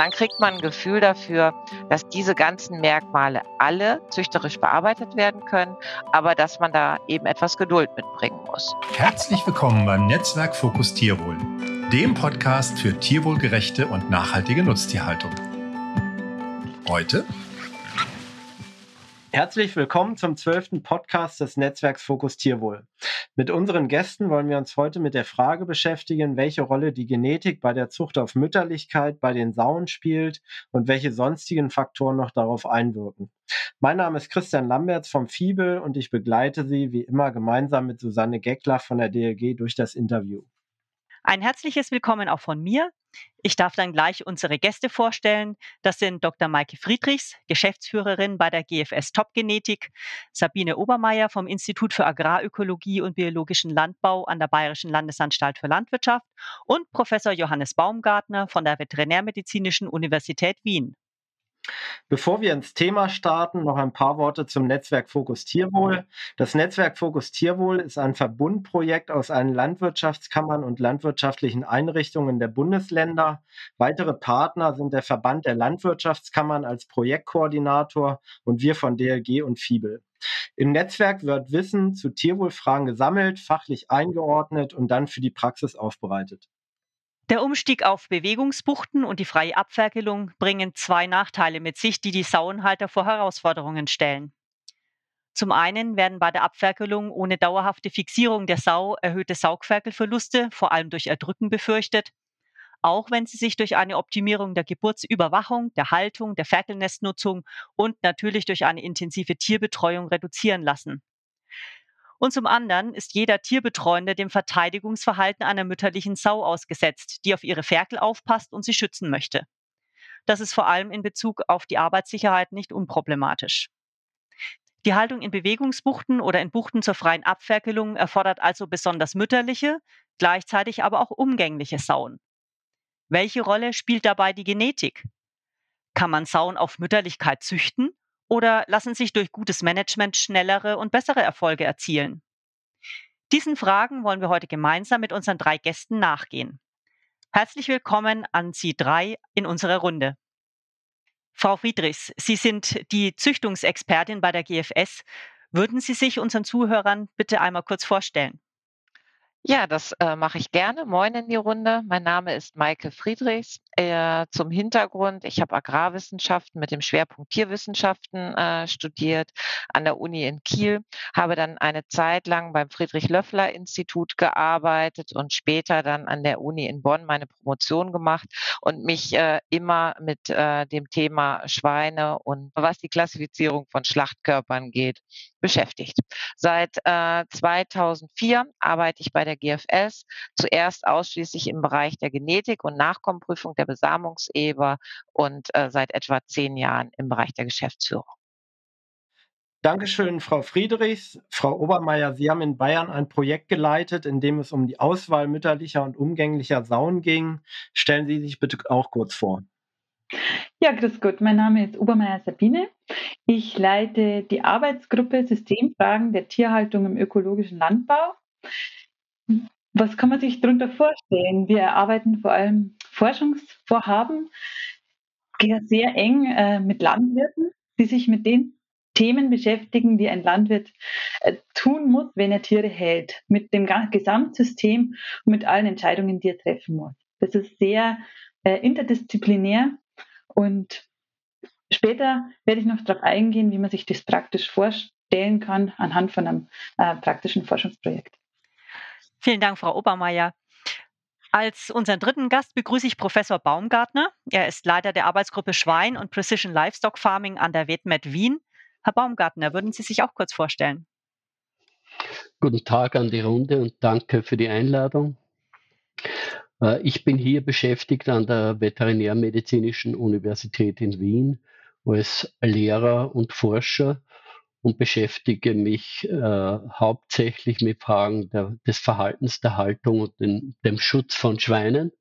dann kriegt man ein Gefühl dafür, dass diese ganzen Merkmale alle züchterisch bearbeitet werden können, aber dass man da eben etwas Geduld mitbringen muss. Herzlich willkommen beim Netzwerk Fokus Tierwohl, dem Podcast für tierwohlgerechte und nachhaltige Nutztierhaltung. Heute Herzlich willkommen zum zwölften Podcast des Netzwerks Fokus Tierwohl. Mit unseren Gästen wollen wir uns heute mit der Frage beschäftigen, welche Rolle die Genetik bei der Zucht auf Mütterlichkeit bei den Sauen spielt und welche sonstigen Faktoren noch darauf einwirken. Mein Name ist Christian Lamberts vom Fiebel und ich begleite Sie wie immer gemeinsam mit Susanne Geckler von der DLG durch das Interview. Ein herzliches Willkommen auch von mir. Ich darf dann gleich unsere Gäste vorstellen. Das sind Dr. Maike Friedrichs, Geschäftsführerin bei der GFS Top Genetik, Sabine Obermeier vom Institut für Agrarökologie und biologischen Landbau an der Bayerischen Landesanstalt für Landwirtschaft und Professor Johannes Baumgartner von der Veterinärmedizinischen Universität Wien. Bevor wir ins Thema starten, noch ein paar Worte zum Netzwerk Fokus Tierwohl. Das Netzwerk Fokus Tierwohl ist ein Verbundprojekt aus allen Landwirtschaftskammern und landwirtschaftlichen Einrichtungen der Bundesländer. Weitere Partner sind der Verband der Landwirtschaftskammern als Projektkoordinator und wir von DLG und Fiebel. Im Netzwerk wird Wissen zu Tierwohlfragen gesammelt, fachlich eingeordnet und dann für die Praxis aufbereitet. Der Umstieg auf Bewegungsbuchten und die freie Abferkelung bringen zwei Nachteile mit sich, die die Sauenhalter vor Herausforderungen stellen. Zum einen werden bei der Abferkelung ohne dauerhafte Fixierung der Sau erhöhte Saugferkelverluste, vor allem durch Erdrücken, befürchtet, auch wenn sie sich durch eine Optimierung der Geburtsüberwachung, der Haltung, der Ferkelnestnutzung und natürlich durch eine intensive Tierbetreuung reduzieren lassen. Und zum anderen ist jeder Tierbetreuende dem Verteidigungsverhalten einer mütterlichen Sau ausgesetzt, die auf ihre Ferkel aufpasst und sie schützen möchte. Das ist vor allem in Bezug auf die Arbeitssicherheit nicht unproblematisch. Die Haltung in Bewegungsbuchten oder in Buchten zur freien Abferkelung erfordert also besonders mütterliche, gleichzeitig aber auch umgängliche Sauen. Welche Rolle spielt dabei die Genetik? Kann man Sauen auf Mütterlichkeit züchten oder lassen sich durch gutes Management schnellere und bessere Erfolge erzielen? Diesen Fragen wollen wir heute gemeinsam mit unseren drei Gästen nachgehen. Herzlich willkommen an Sie drei in unserer Runde. Frau Friedrichs, Sie sind die Züchtungsexpertin bei der GFS. Würden Sie sich unseren Zuhörern bitte einmal kurz vorstellen? Ja, das äh, mache ich gerne. Moin in die Runde. Mein Name ist Maike Friedrichs. Äh, zum Hintergrund, ich habe Agrarwissenschaften mit dem Schwerpunkt Tierwissenschaften äh, studiert an der Uni in Kiel, habe dann eine Zeit lang beim Friedrich-Löffler-Institut gearbeitet und später dann an der Uni in Bonn meine Promotion gemacht und mich äh, immer mit äh, dem Thema Schweine und was die Klassifizierung von Schlachtkörpern geht, beschäftigt. Seit äh, 2004 arbeite ich bei der GFS, zuerst ausschließlich im Bereich der Genetik und Nachkommenprüfung der Besamungseber und äh, seit etwa zehn Jahren im Bereich der Geschäftsführung. Dankeschön, Frau Friedrichs. Frau Obermeier, Sie haben in Bayern ein Projekt geleitet, in dem es um die Auswahl mütterlicher und umgänglicher Sauen ging. Stellen Sie sich bitte auch kurz vor. Ja, grüß Gott, mein Name ist Obermeier Sabine. Ich leite die Arbeitsgruppe Systemfragen der Tierhaltung im ökologischen Landbau. Was kann man sich darunter vorstellen? Wir erarbeiten vor allem Forschungsvorhaben sehr eng äh, mit Landwirten, die sich mit den Themen beschäftigen, die ein Landwirt äh, tun muss, wenn er Tiere hält, mit dem Gesamtsystem und mit allen Entscheidungen, die er treffen muss. Das ist sehr äh, interdisziplinär und später werde ich noch darauf eingehen, wie man sich das praktisch vorstellen kann anhand von einem praktischen Forschungsprojekt. Vielen Dank, Frau Obermeier. Als unseren dritten Gast begrüße ich Professor Baumgartner. Er ist Leiter der Arbeitsgruppe Schwein und Precision Livestock Farming an der WetMed Wien. Herr Baumgartner, würden Sie sich auch kurz vorstellen? Guten Tag an die Runde und danke für die Einladung. Äh, ich bin hier beschäftigt an der Veterinärmedizinischen Universität in Wien als Lehrer und Forscher und beschäftige mich äh, hauptsächlich mit Fragen der, des Verhaltens, der Haltung und den, dem Schutz von Schweinen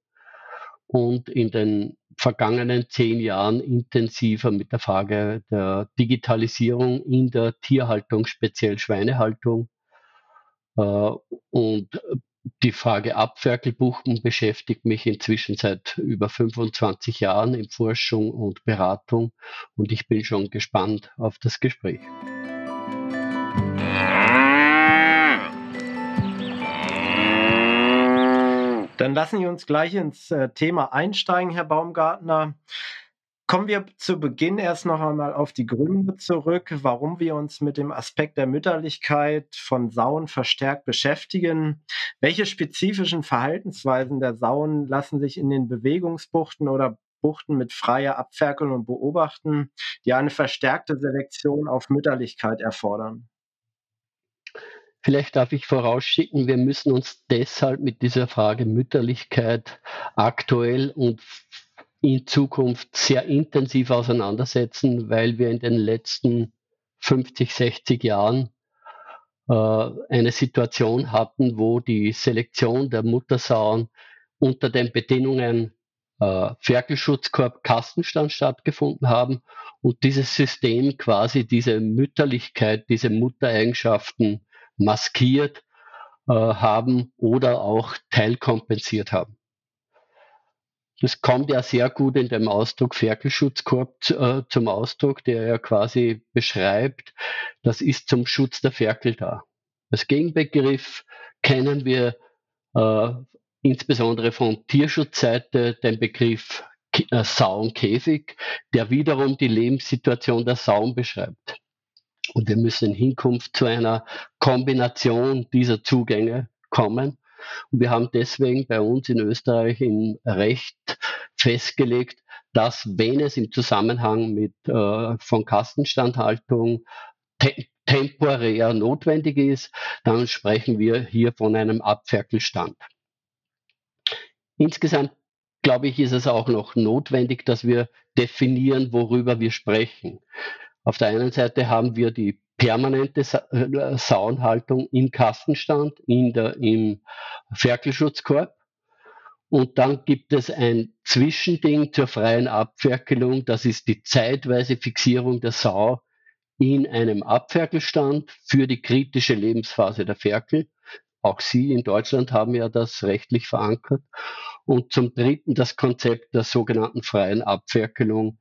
und in den vergangenen zehn Jahren intensiver mit der Frage der Digitalisierung in der Tierhaltung, speziell Schweinehaltung. Äh, und die Frage Abferkelbuchen beschäftigt mich inzwischen seit über 25 Jahren in Forschung und Beratung und ich bin schon gespannt auf das Gespräch. Dann lassen Sie uns gleich ins äh, Thema einsteigen, Herr Baumgartner. Kommen wir zu Beginn erst noch einmal auf die Gründe zurück, warum wir uns mit dem Aspekt der Mütterlichkeit von Sauen verstärkt beschäftigen. Welche spezifischen Verhaltensweisen der Sauen lassen sich in den Bewegungsbuchten oder Buchten mit freier Abferkelung beobachten, die eine verstärkte Selektion auf Mütterlichkeit erfordern? Vielleicht darf ich vorausschicken, wir müssen uns deshalb mit dieser Frage Mütterlichkeit aktuell und in Zukunft sehr intensiv auseinandersetzen, weil wir in den letzten 50, 60 Jahren äh, eine Situation hatten, wo die Selektion der Muttersauen unter den Bedingungen äh, Ferkelschutzkorb Kastenstand stattgefunden haben und dieses System quasi diese Mütterlichkeit, diese Muttereigenschaften maskiert äh, haben oder auch teilkompensiert haben. Das kommt ja sehr gut in dem Ausdruck Ferkelschutzkorb äh, zum Ausdruck, der ja quasi beschreibt, das ist zum Schutz der Ferkel da. Als Gegenbegriff kennen wir äh, insbesondere von Tierschutzseite den Begriff äh, Sauenkäfig, der wiederum die Lebenssituation der Sauen beschreibt. Und wir müssen in Hinkunft zu einer Kombination dieser Zugänge kommen. Und wir haben deswegen bei uns in Österreich im Recht festgelegt, dass wenn es im Zusammenhang mit äh, von Kastenstandhaltung te temporär notwendig ist, dann sprechen wir hier von einem Abferkelstand. Insgesamt glaube ich, ist es auch noch notwendig, dass wir definieren, worüber wir sprechen. Auf der einen Seite haben wir die permanente äh, Sauenhaltung im Kastenstand, in der, im Ferkelschutzkorb. Und dann gibt es ein Zwischending zur freien Abferkelung. Das ist die zeitweise Fixierung der Sau in einem Abferkelstand für die kritische Lebensphase der Ferkel. Auch Sie in Deutschland haben ja das rechtlich verankert. Und zum Dritten das Konzept der sogenannten freien Abferkelung,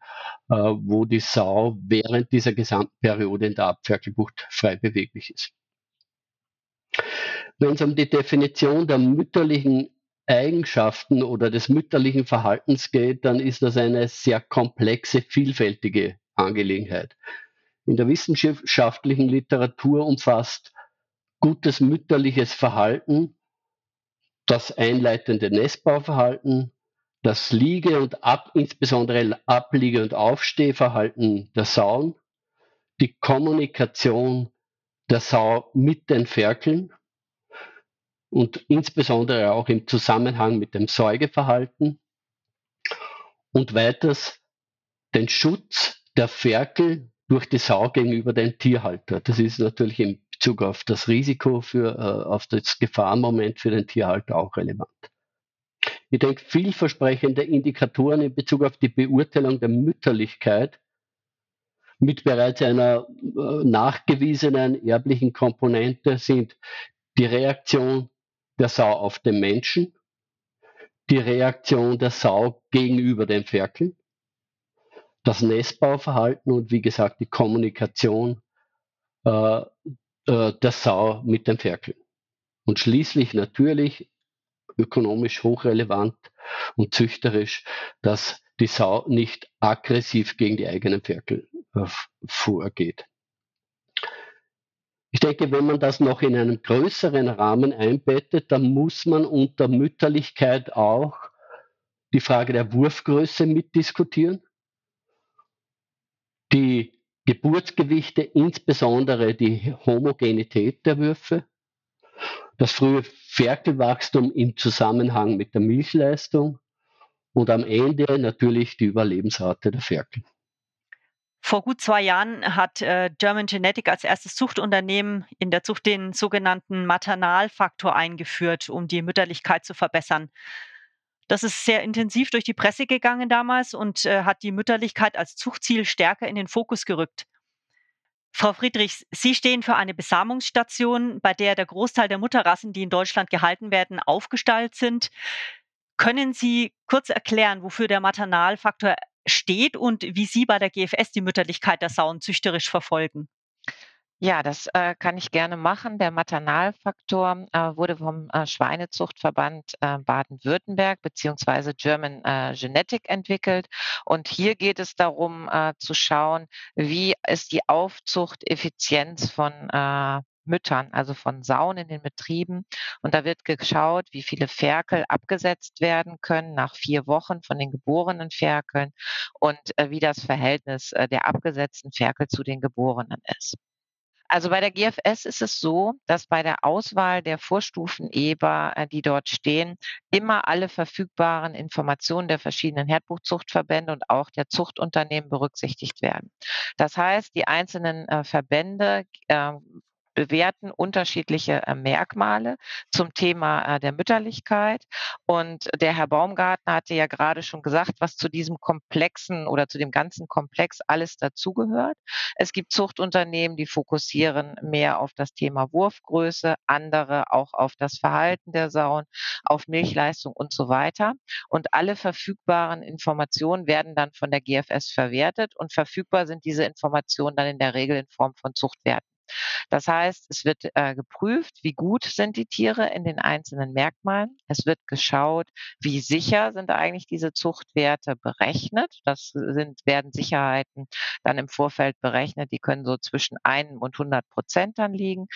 äh, wo die Sau während dieser gesamten Periode in der Abferkelbucht frei beweglich ist. Wenn es um die Definition der mütterlichen Eigenschaften oder des mütterlichen Verhaltens geht, dann ist das eine sehr komplexe, vielfältige Angelegenheit. In der wissenschaftlichen Literatur umfasst gutes mütterliches Verhalten das einleitende Nestbauverhalten, das Liege- und ab, insbesondere Abliege- und Aufstehverhalten der Sauen, die Kommunikation der Sau mit den Ferkeln und insbesondere auch im Zusammenhang mit dem Säugeverhalten und weiters den Schutz der Ferkel durch die Sau gegenüber dem Tierhalter. Das ist natürlich im Bezug auf das Risiko für, äh, auf das Gefahrenmoment für den Tierhalter auch relevant. Ich denke, vielversprechende Indikatoren in Bezug auf die Beurteilung der Mütterlichkeit mit bereits einer äh, nachgewiesenen erblichen Komponente sind die Reaktion der Sau auf den Menschen, die Reaktion der Sau gegenüber den Ferkeln, das Nestbauverhalten und wie gesagt die Kommunikation äh, äh, der Sau mit dem Ferkel. Und schließlich natürlich ökonomisch hochrelevant und züchterisch, dass die Sau nicht aggressiv gegen die eigenen Ferkel äh, vorgeht. Ich denke, wenn man das noch in einem größeren Rahmen einbettet, dann muss man unter Mütterlichkeit auch die Frage der Wurfgröße mitdiskutieren, die Geburtsgewichte, insbesondere die Homogenität der Würfe, das frühe Ferkelwachstum im Zusammenhang mit der Milchleistung und am Ende natürlich die Überlebensrate der Ferkel. Vor gut zwei Jahren hat äh, German Genetic als erstes Zuchtunternehmen in der Zucht den sogenannten Maternalfaktor eingeführt, um die Mütterlichkeit zu verbessern. Das ist sehr intensiv durch die Presse gegangen damals und äh, hat die Mütterlichkeit als Zuchtziel stärker in den Fokus gerückt. Frau Friedrichs, Sie stehen für eine Besamungsstation, bei der der Großteil der Mutterrassen, die in Deutschland gehalten werden, aufgestallt sind. Können Sie kurz erklären, wofür der Maternalfaktor steht und wie Sie bei der GFS die Mütterlichkeit der Sauen züchterisch verfolgen? Ja, das äh, kann ich gerne machen. Der Maternalfaktor äh, wurde vom äh, Schweinezuchtverband äh, Baden-Württemberg beziehungsweise German äh, Genetic entwickelt. Und hier geht es darum äh, zu schauen, wie ist die Aufzuchteffizienz von Müttern, also von Sauen in den Betrieben. Und da wird geschaut, wie viele Ferkel abgesetzt werden können nach vier Wochen von den geborenen Ferkeln und wie das Verhältnis der abgesetzten Ferkel zu den geborenen ist. Also bei der GFS ist es so, dass bei der Auswahl der Vorstufen-EBA, äh, die dort stehen, immer alle verfügbaren Informationen der verschiedenen Herdbuchzuchtverbände und auch der Zuchtunternehmen berücksichtigt werden. Das heißt, die einzelnen äh, Verbände äh, bewerten unterschiedliche äh, Merkmale zum Thema äh, der Mütterlichkeit. Und der Herr Baumgartner hatte ja gerade schon gesagt, was zu diesem komplexen oder zu dem ganzen Komplex alles dazugehört. Es gibt Zuchtunternehmen, die fokussieren mehr auf das Thema Wurfgröße, andere auch auf das Verhalten der Sauen, auf Milchleistung und so weiter. Und alle verfügbaren Informationen werden dann von der GFS verwertet und verfügbar sind diese Informationen dann in der Regel in Form von Zuchtwerten. Das heißt, es wird äh, geprüft, wie gut sind die Tiere in den einzelnen Merkmalen. Es wird geschaut, wie sicher sind eigentlich diese Zuchtwerte berechnet. Das sind, werden Sicherheiten dann im Vorfeld berechnet. Die können so zwischen einem und 100 Prozent dann liegen.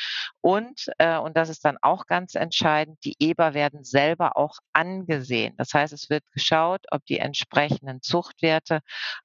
Und, äh, und das ist dann auch ganz entscheidend, die Eber werden selber auch angesehen. Das heißt, es wird geschaut, ob die entsprechenden Zuchtwerte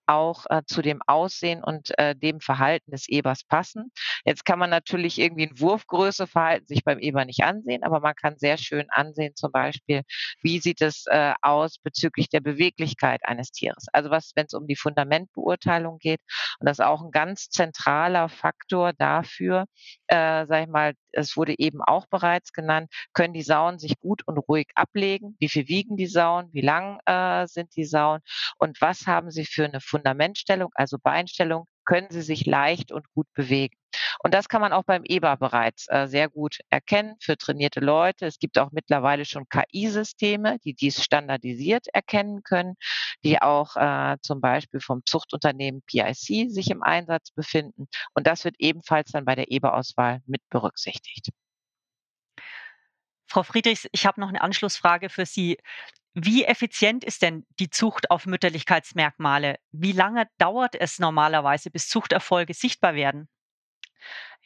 auch äh, zu dem Aussehen und äh, dem Verhalten des Ebers passen. Jetzt kann man natürlich irgendwie in Wurfgröße verhalten sich beim Eber nicht ansehen, aber man kann sehr schön ansehen, zum Beispiel, wie sieht es äh, aus bezüglich der Beweglichkeit eines Tieres. Also was, wenn es um die Fundamentbeurteilung geht. Und das ist auch ein ganz zentraler Faktor dafür, äh, sag ich mal, es wurde eben auch bereits genannt, können die Sauen sich gut und ruhig ablegen? Wie viel wiegen die Sauen? Wie lang äh, sind die Sauen? Und was haben sie für eine Fundamentstellung, also Beinstellung? Können sie sich leicht und gut bewegen? Und das kann man auch beim EBA bereits äh, sehr gut erkennen für trainierte Leute. Es gibt auch mittlerweile schon KI-Systeme, die dies standardisiert erkennen können, die auch äh, zum Beispiel vom Zuchtunternehmen PIC sich im Einsatz befinden. Und das wird ebenfalls dann bei der EBA-Auswahl mit berücksichtigt. Frau Friedrichs, ich habe noch eine Anschlussfrage für Sie. Wie effizient ist denn die Zucht auf Mütterlichkeitsmerkmale? Wie lange dauert es normalerweise, bis Zuchterfolge sichtbar werden?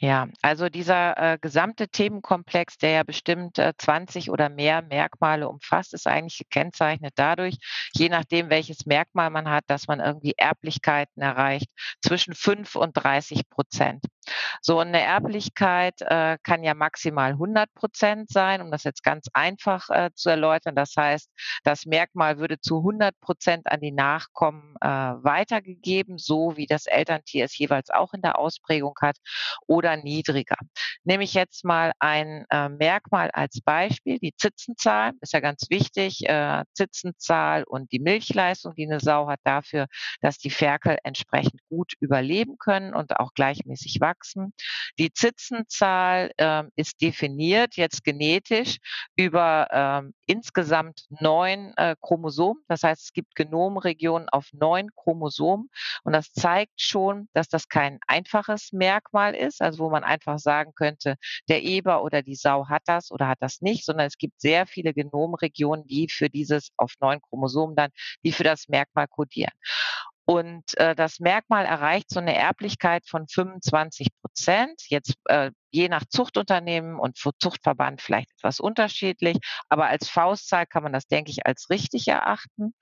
Ja, also dieser äh, gesamte Themenkomplex, der ja bestimmt äh, 20 oder mehr Merkmale umfasst, ist eigentlich gekennzeichnet dadurch, je nachdem, welches Merkmal man hat, dass man irgendwie Erblichkeiten erreicht zwischen 5 und 30 Prozent. So eine Erblichkeit äh, kann ja maximal 100 Prozent sein, um das jetzt ganz einfach äh, zu erläutern. Das heißt, das Merkmal würde zu 100 Prozent an die Nachkommen äh, weitergegeben, so wie das Elterntier es jeweils auch in der Ausprägung hat, oder niedriger. Nehme ich jetzt mal ein äh, Merkmal als Beispiel, die Zitzenzahl, ist ja ganz wichtig, äh, Zitzenzahl und die Milchleistung, die eine Sau hat, dafür, dass die Ferkel entsprechend gut überleben können und auch gleichmäßig wachsen. Die Zitzenzahl äh, ist definiert jetzt genetisch über äh, insgesamt neun äh, Chromosomen. Das heißt, es gibt Genomregionen auf neun Chromosomen. Und das zeigt schon, dass das kein einfaches Merkmal ist, also wo man einfach sagen könnte, der Eber oder die Sau hat das oder hat das nicht, sondern es gibt sehr viele Genomregionen, die für dieses auf neun Chromosomen dann, die für das Merkmal kodieren. Und äh, das Merkmal erreicht so eine Erblichkeit von 25 Prozent. Jetzt äh, je nach Zuchtunternehmen und Zuchtverband vielleicht etwas unterschiedlich, aber als Faustzahl kann man das, denke ich, als richtig erachten.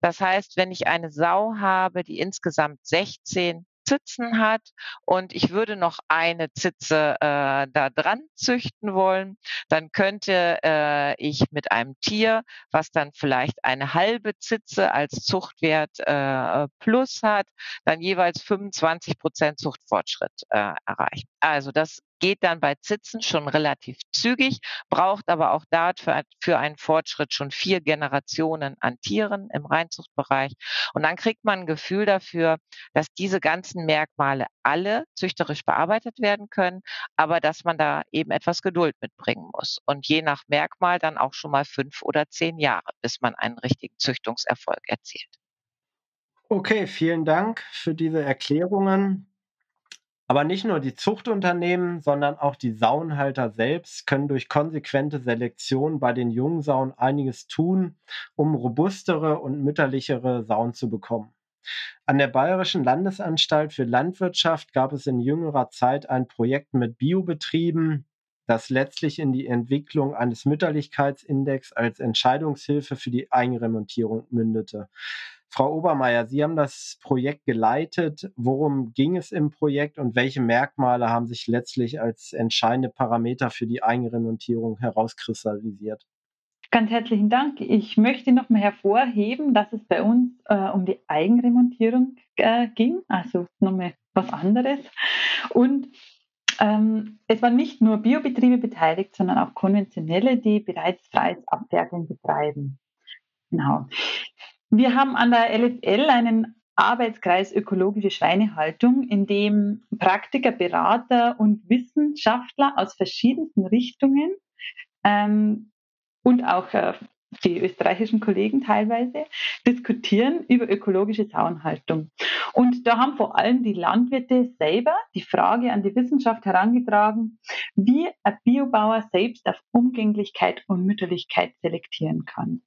Das heißt, wenn ich eine Sau habe, die insgesamt 16 Zitzen hat und ich würde noch eine Zitze äh, da dran züchten wollen, dann könnte äh, ich mit einem Tier, was dann vielleicht eine halbe Zitze als Zuchtwert äh, plus hat, dann jeweils 25 Prozent Zuchtfortschritt äh, erreichen. Also das geht dann bei Zitzen schon relativ zügig, braucht aber auch dafür für einen Fortschritt schon vier Generationen an Tieren im Reinzuchtbereich. Und dann kriegt man ein Gefühl dafür, dass diese ganzen Merkmale alle züchterisch bearbeitet werden können, aber dass man da eben etwas Geduld mitbringen muss. Und je nach Merkmal dann auch schon mal fünf oder zehn Jahre, bis man einen richtigen Züchtungserfolg erzielt. Okay, vielen Dank für diese Erklärungen. Aber nicht nur die Zuchtunternehmen, sondern auch die Sauenhalter selbst können durch konsequente Selektion bei den jungen Sauen einiges tun, um robustere und mütterlichere Sauen zu bekommen. An der Bayerischen Landesanstalt für Landwirtschaft gab es in jüngerer Zeit ein Projekt mit Biobetrieben, das letztlich in die Entwicklung eines Mütterlichkeitsindex als Entscheidungshilfe für die Eigenremontierung mündete. Frau Obermeier, Sie haben das Projekt geleitet. Worum ging es im Projekt und welche Merkmale haben sich letztlich als entscheidende Parameter für die Eigenremontierung herauskristallisiert? Ganz herzlichen Dank. Ich möchte noch mal hervorheben, dass es bei uns äh, um die Eigenremontierung äh, ging, also nochmal was anderes. Und ähm, es waren nicht nur Biobetriebe beteiligt, sondern auch konventionelle, die bereits freies Abwerkeln betreiben. Genau. Wir haben an der LFL einen Arbeitskreis ökologische Schweinehaltung, in dem Praktiker, Berater und Wissenschaftler aus verschiedensten Richtungen ähm, und auch äh, die österreichischen Kollegen teilweise diskutieren über ökologische Sauenhaltung. Und da haben vor allem die Landwirte selber die Frage an die Wissenschaft herangetragen, wie ein Biobauer selbst auf Umgänglichkeit und Mütterlichkeit selektieren kann.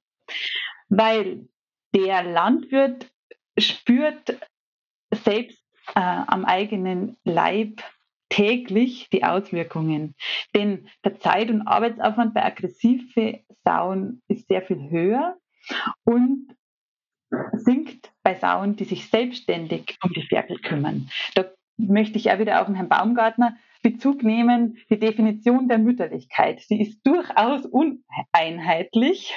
Weil der Landwirt spürt selbst äh, am eigenen Leib täglich die Auswirkungen. Denn der Zeit- und Arbeitsaufwand bei aggressiven Sauen ist sehr viel höher und sinkt bei Sauen, die sich selbstständig um die Ferkel kümmern. Da möchte ich auch wieder auf den Herrn Baumgartner Bezug nehmen, die Definition der Mütterlichkeit. Sie ist durchaus uneinheitlich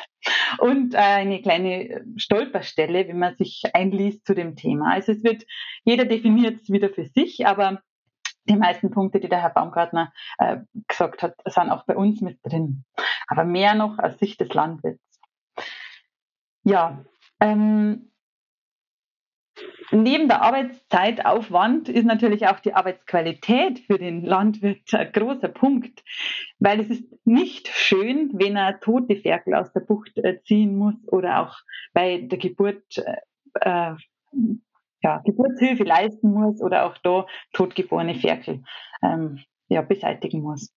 und äh, eine kleine Stolperstelle, wenn man sich einliest zu dem Thema. Also es wird, jeder definiert es wieder für sich, aber die meisten Punkte, die der Herr Baumgartner äh, gesagt hat, sind auch bei uns mit drin. Aber mehr noch aus Sicht des Landwirts. Ja, ähm, Neben der Arbeitszeitaufwand ist natürlich auch die Arbeitsqualität für den Landwirt ein großer Punkt, weil es ist nicht schön, wenn er tote Ferkel aus der Bucht äh, ziehen muss oder auch bei der Geburt äh, äh, ja, Geburtshilfe leisten muss oder auch da totgeborene Ferkel ähm, ja, beseitigen muss.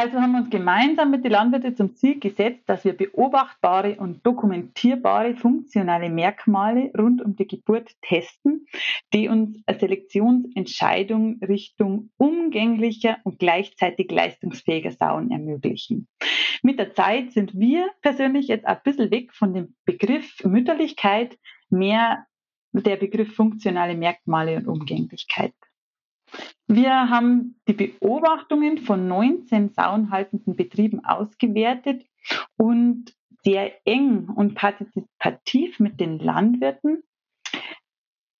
Also haben wir uns gemeinsam mit den Landwirten zum Ziel gesetzt, dass wir beobachtbare und dokumentierbare funktionale Merkmale rund um die Geburt testen, die uns eine Selektionsentscheidung Richtung umgänglicher und gleichzeitig leistungsfähiger Sauen ermöglichen. Mit der Zeit sind wir persönlich jetzt ein bisschen weg von dem Begriff Mütterlichkeit, mehr der Begriff funktionale Merkmale und Umgänglichkeit. Wir haben die Beobachtungen von 19 sauenhaltenden Betrieben ausgewertet und sehr eng und partizipativ mit den Landwirten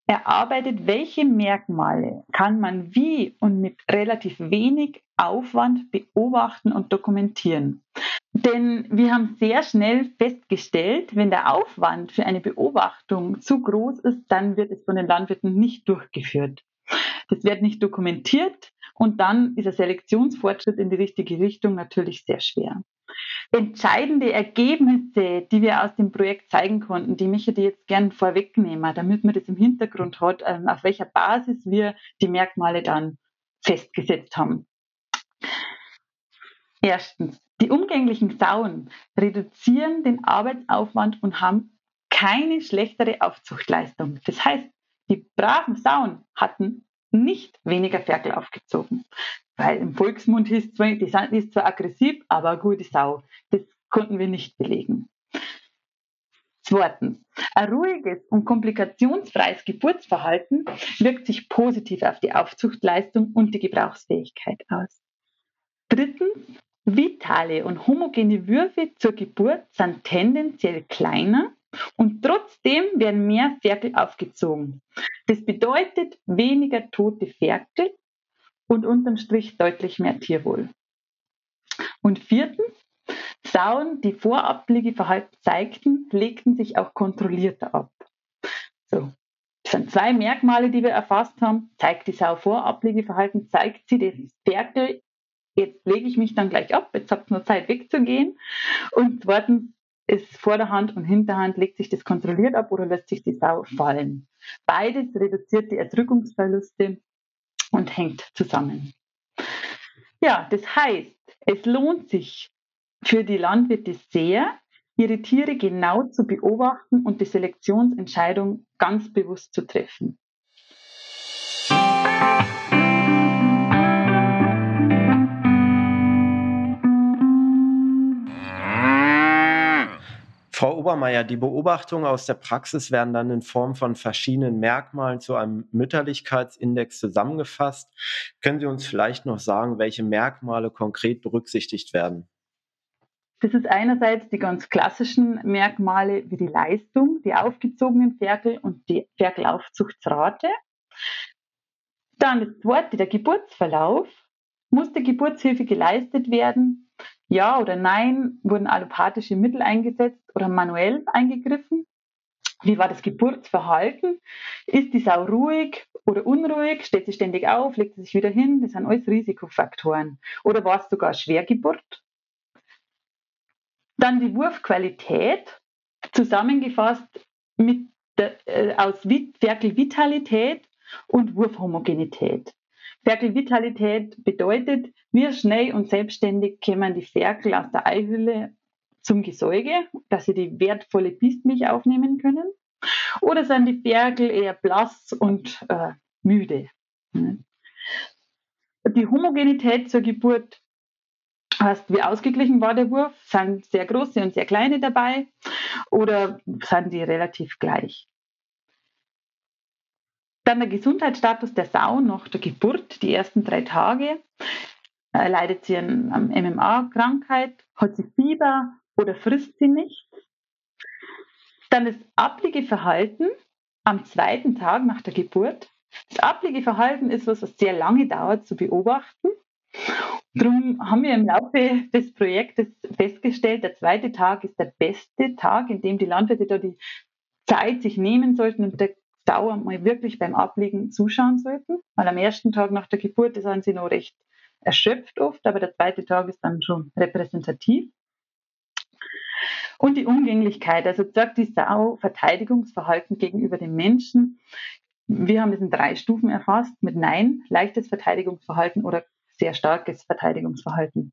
erarbeitet, welche Merkmale kann man wie und mit relativ wenig Aufwand beobachten und dokumentieren. Denn wir haben sehr schnell festgestellt, wenn der Aufwand für eine Beobachtung zu groß ist, dann wird es von den Landwirten nicht durchgeführt. Das wird nicht dokumentiert und dann ist der Selektionsfortschritt in die richtige Richtung natürlich sehr schwer. Entscheidende Ergebnisse, die wir aus dem Projekt zeigen konnten, die möchte ich jetzt gern vorwegnehmen, damit man das im Hintergrund hat, ähm, auf welcher Basis wir die Merkmale dann festgesetzt haben. Erstens, die umgänglichen Sauen reduzieren den Arbeitsaufwand und haben keine schlechtere Aufzuchtleistung. Das heißt, die braven Sauen hatten nicht weniger Ferkel aufgezogen. Weil im Volksmund hieß zwar, die ist zwar aggressiv, aber eine gute Sau. Das konnten wir nicht belegen. Zweitens, ein ruhiges und komplikationsfreies Geburtsverhalten wirkt sich positiv auf die Aufzuchtleistung und die Gebrauchsfähigkeit aus. Drittens, vitale und homogene Würfe zur Geburt sind tendenziell kleiner Und trotzdem werden mehr Ferkel aufgezogen. Das bedeutet weniger tote Ferkel und unterm Strich deutlich mehr Tierwohl. Und viertens, Sauen, die Vorabliegeverhalten zeigten, legten sich auch kontrollierter ab. So. Das sind zwei Merkmale, die wir erfasst haben. Zeigt die Sau Vorabliegeverhalten, zeigt sie das Ferkel, jetzt lege ich mich dann gleich ab, jetzt habt ihr nur Zeit wegzugehen. Und zweitens ist Vorderhand und Hinterhand, legt sich das kontrolliert ab oder lässt sich die Sau fallen. Beides reduziert die Erdrückungsverluste und hängt zusammen. Ja, das heißt, es lohnt sich für die Landwirte sehr, ihre Tiere genau zu beobachten und die Selektionsentscheidung ganz bewusst zu treffen. Frau Obermeier, die Beobachtungen aus der Praxis werden dann in Form von verschiedenen Merkmalen zu einem Mütterlichkeitsindex zusammengefasst. Können Sie uns vielleicht noch sagen, welche Merkmale konkret berücksichtigt werden? Das ist einerseits die ganz klassischen Merkmale wie die Leistung, die aufgezogenen Ferkel und die Ferkelaufzuchtsrate. Dann das zweite, der Geburtsverlauf. Muss die Geburtshilfe geleistet werden? Ja oder nein? Wurden allopathische Mittel eingesetzt oder manuell eingegriffen? Wie war das Geburtsverhalten? Ist die Sau ruhig oder unruhig? Steht sie ständig auf? Legt sie sich wieder hin? Das sind alles Risikofaktoren. Oder war es sogar Schwergeburt? Dann die Wurfqualität, zusammengefasst mit der, äh, aus Ferkelvitalität und Wurfhomogenität. Ferkelvitalität bedeutet, wie schnell und selbstständig kämen die Ferkel aus der Eihülle zum Gesäuge, dass sie die wertvolle Bistmilch aufnehmen können. Oder sind die Ferkel eher blass und äh, müde? Die Homogenität zur Geburt heißt, wie ausgeglichen war der Wurf? Sind sehr große und sehr kleine dabei oder sind die relativ gleich? Dann der Gesundheitsstatus der Sau nach der Geburt, die ersten drei Tage. Leidet sie an MMA-Krankheit? Hat sie Fieber oder frisst sie nicht? Dann das Abliegeverhalten am zweiten Tag nach der Geburt. Das Abliegeverhalten ist was, was sehr lange dauert zu beobachten. Darum haben wir im Laufe des Projektes festgestellt, der zweite Tag ist der beste Tag, in dem die Landwirte da die Zeit sich nehmen sollten und der Dauer mal wirklich beim Abliegen zuschauen sollten, weil am ersten Tag nach der Geburt sind sie noch recht erschöpft oft, aber der zweite Tag ist dann schon repräsentativ. Und die Umgänglichkeit, also sagt die Sau Verteidigungsverhalten gegenüber dem Menschen. Wir haben es in drei Stufen erfasst, mit Nein, leichtes Verteidigungsverhalten oder sehr starkes Verteidigungsverhalten.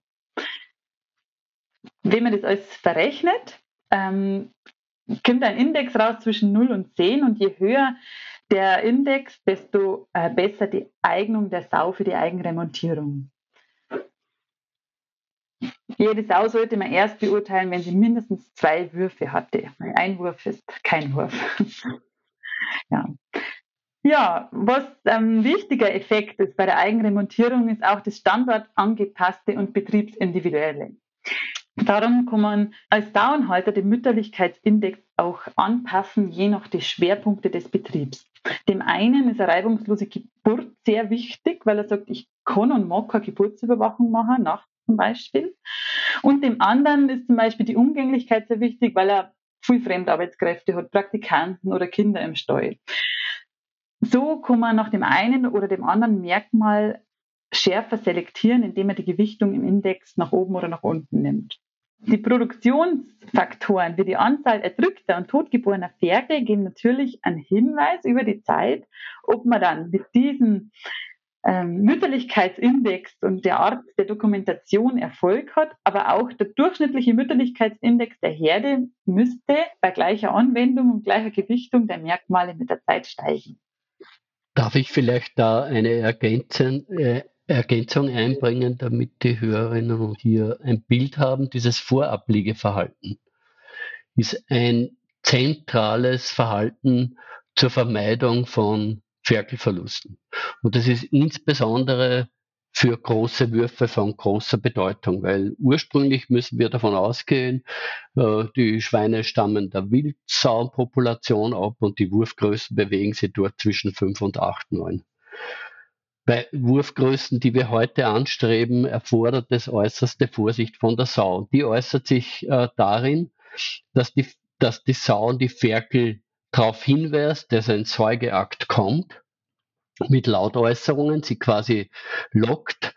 Wenn man das alles verrechnet, ähm, kommt ein Index raus zwischen 0 und 10 und je höher der Index, desto äh, besser die Eignung der Sau für die Eigenremontierung. Jede Sau sollte man erst beurteilen, wenn sie mindestens zwei Würfe hatte. Ein Wurf ist kein Wurf. ja. ja, was ein ähm, wichtiger Effekt ist bei der Eigenremontierung, ist auch das standortangepasste und betriebsindividuelle. Darum kann man als Dauernhalter den Mütterlichkeitsindex auch anpassen, je nach die Schwerpunkte des Betriebs. Dem einen ist eine reibungslose Geburt sehr wichtig, weil er sagt, ich kann und mag keine Geburtsüberwachung machen, nachts zum Beispiel. Und dem anderen ist zum Beispiel die Umgänglichkeit sehr wichtig, weil er viel Fremdarbeitskräfte hat, Praktikanten oder Kinder im Stall. So kann man nach dem einen oder dem anderen Merkmal schärfer selektieren, indem man die Gewichtung im Index nach oben oder nach unten nimmt. Die Produktionsfaktoren wie die Anzahl erdrückter und totgeborener Ferkel geben natürlich einen Hinweis über die Zeit, ob man dann mit diesem ähm, Mütterlichkeitsindex und der Art der Dokumentation Erfolg hat, aber auch der durchschnittliche Mütterlichkeitsindex der Herde müsste bei gleicher Anwendung und gleicher Gewichtung der Merkmale mit der Zeit steigen. Darf ich vielleicht da eine Ergänzung, äh, Ergänzung einbringen, damit die Hörerinnen hier ein Bild haben. Dieses Vorabliegeverhalten ist ein zentrales Verhalten zur Vermeidung von Ferkelverlusten. Und das ist insbesondere für große Würfe von großer Bedeutung, weil ursprünglich müssen wir davon ausgehen, äh, die Schweine stammen der Wildsaupopulation ab und die Wurfgrößen bewegen sich dort zwischen 5 und 8, 9. Bei Wurfgrößen, die wir heute anstreben, erfordert es äußerste Vorsicht von der Sau. Die äußert sich äh, darin, dass die, dass die Sau die Ferkel darauf hinweist, dass ein Säugeakt kommt mit Lautäußerungen, sie quasi lockt.